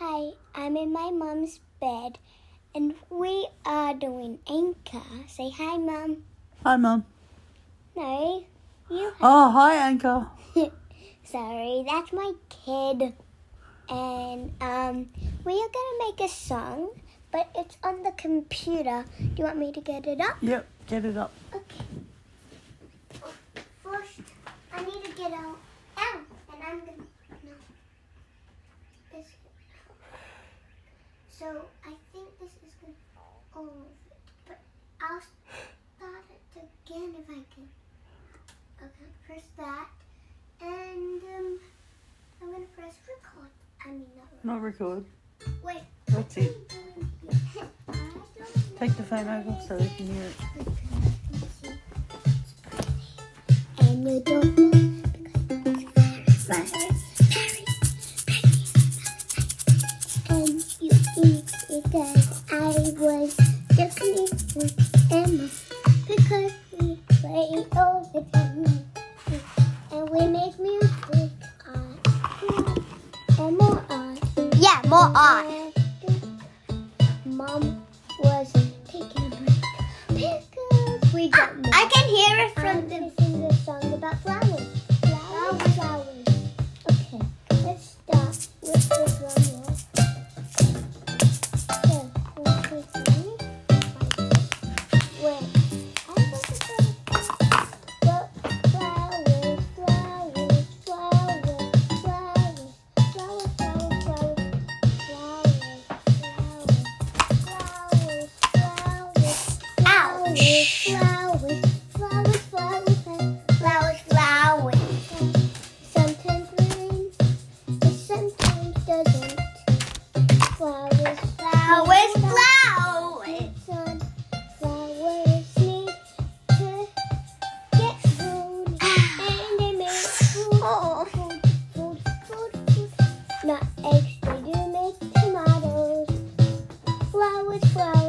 Hi, I'm in my mom's bed and we are doing Anchor. Say hi, Mum. Hi, Mum. No, you. Oh, hi, Anchor. Sorry, that's my kid. And um, we are gonna make a song, but it's on the computer. Do you want me to get it up? Yep, get it up. Okay. First, I need to get. Out, and I'm gonna. No. This. So I think this is gonna all of it, but I'll start it again if I can. Okay, press that, and um, I'm gonna press record. I mean not. Not record. record. Wait. That's it. Take the phone over so they can hear it. And you don't And you eat because I was just with Emma more art. Mom was taking a break because we don't know. I can hear it from the Which one?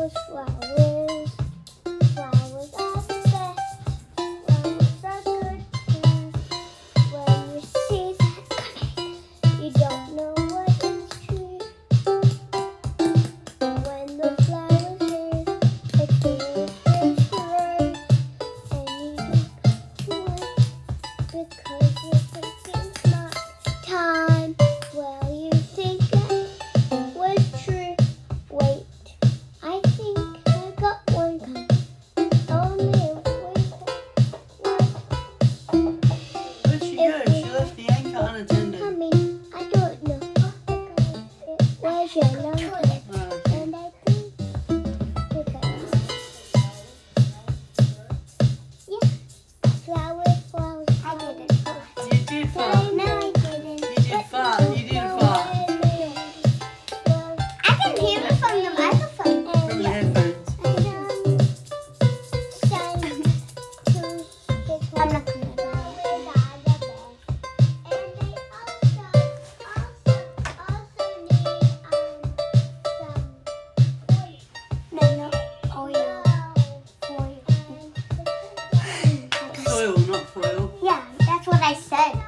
I said.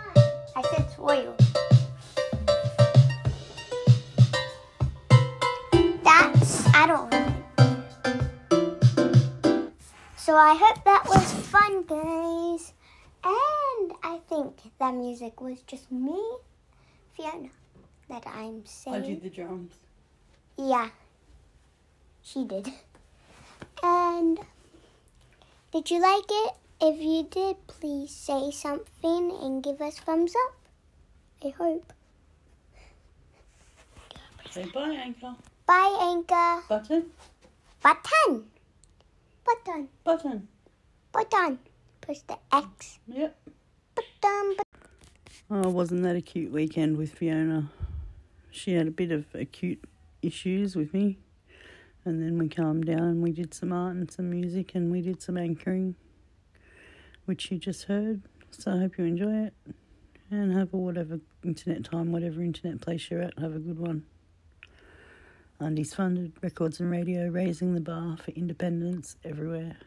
I said soil. That's I don't know. So I hope that was fun, guys. And I think that music was just me, Fiona, that I'm I saying. did the drums. Yeah, she did. And did you like it? If you did, please say something and give us thumbs up. I hope. Say bye, anchor. Bye, Anchor. Button. Button. Button. Button. Button. Push the X. Yep. Button. But- Oh, wasn't that a cute weekend with Fiona? She had a bit of acute issues with me. And then we calmed down and we did some art and some music and we did some anchoring, which you just heard. So I hope you enjoy it. And have a whatever internet time, whatever internet place you're at, have a good one. Undies funded, records and radio, raising the bar for independence everywhere.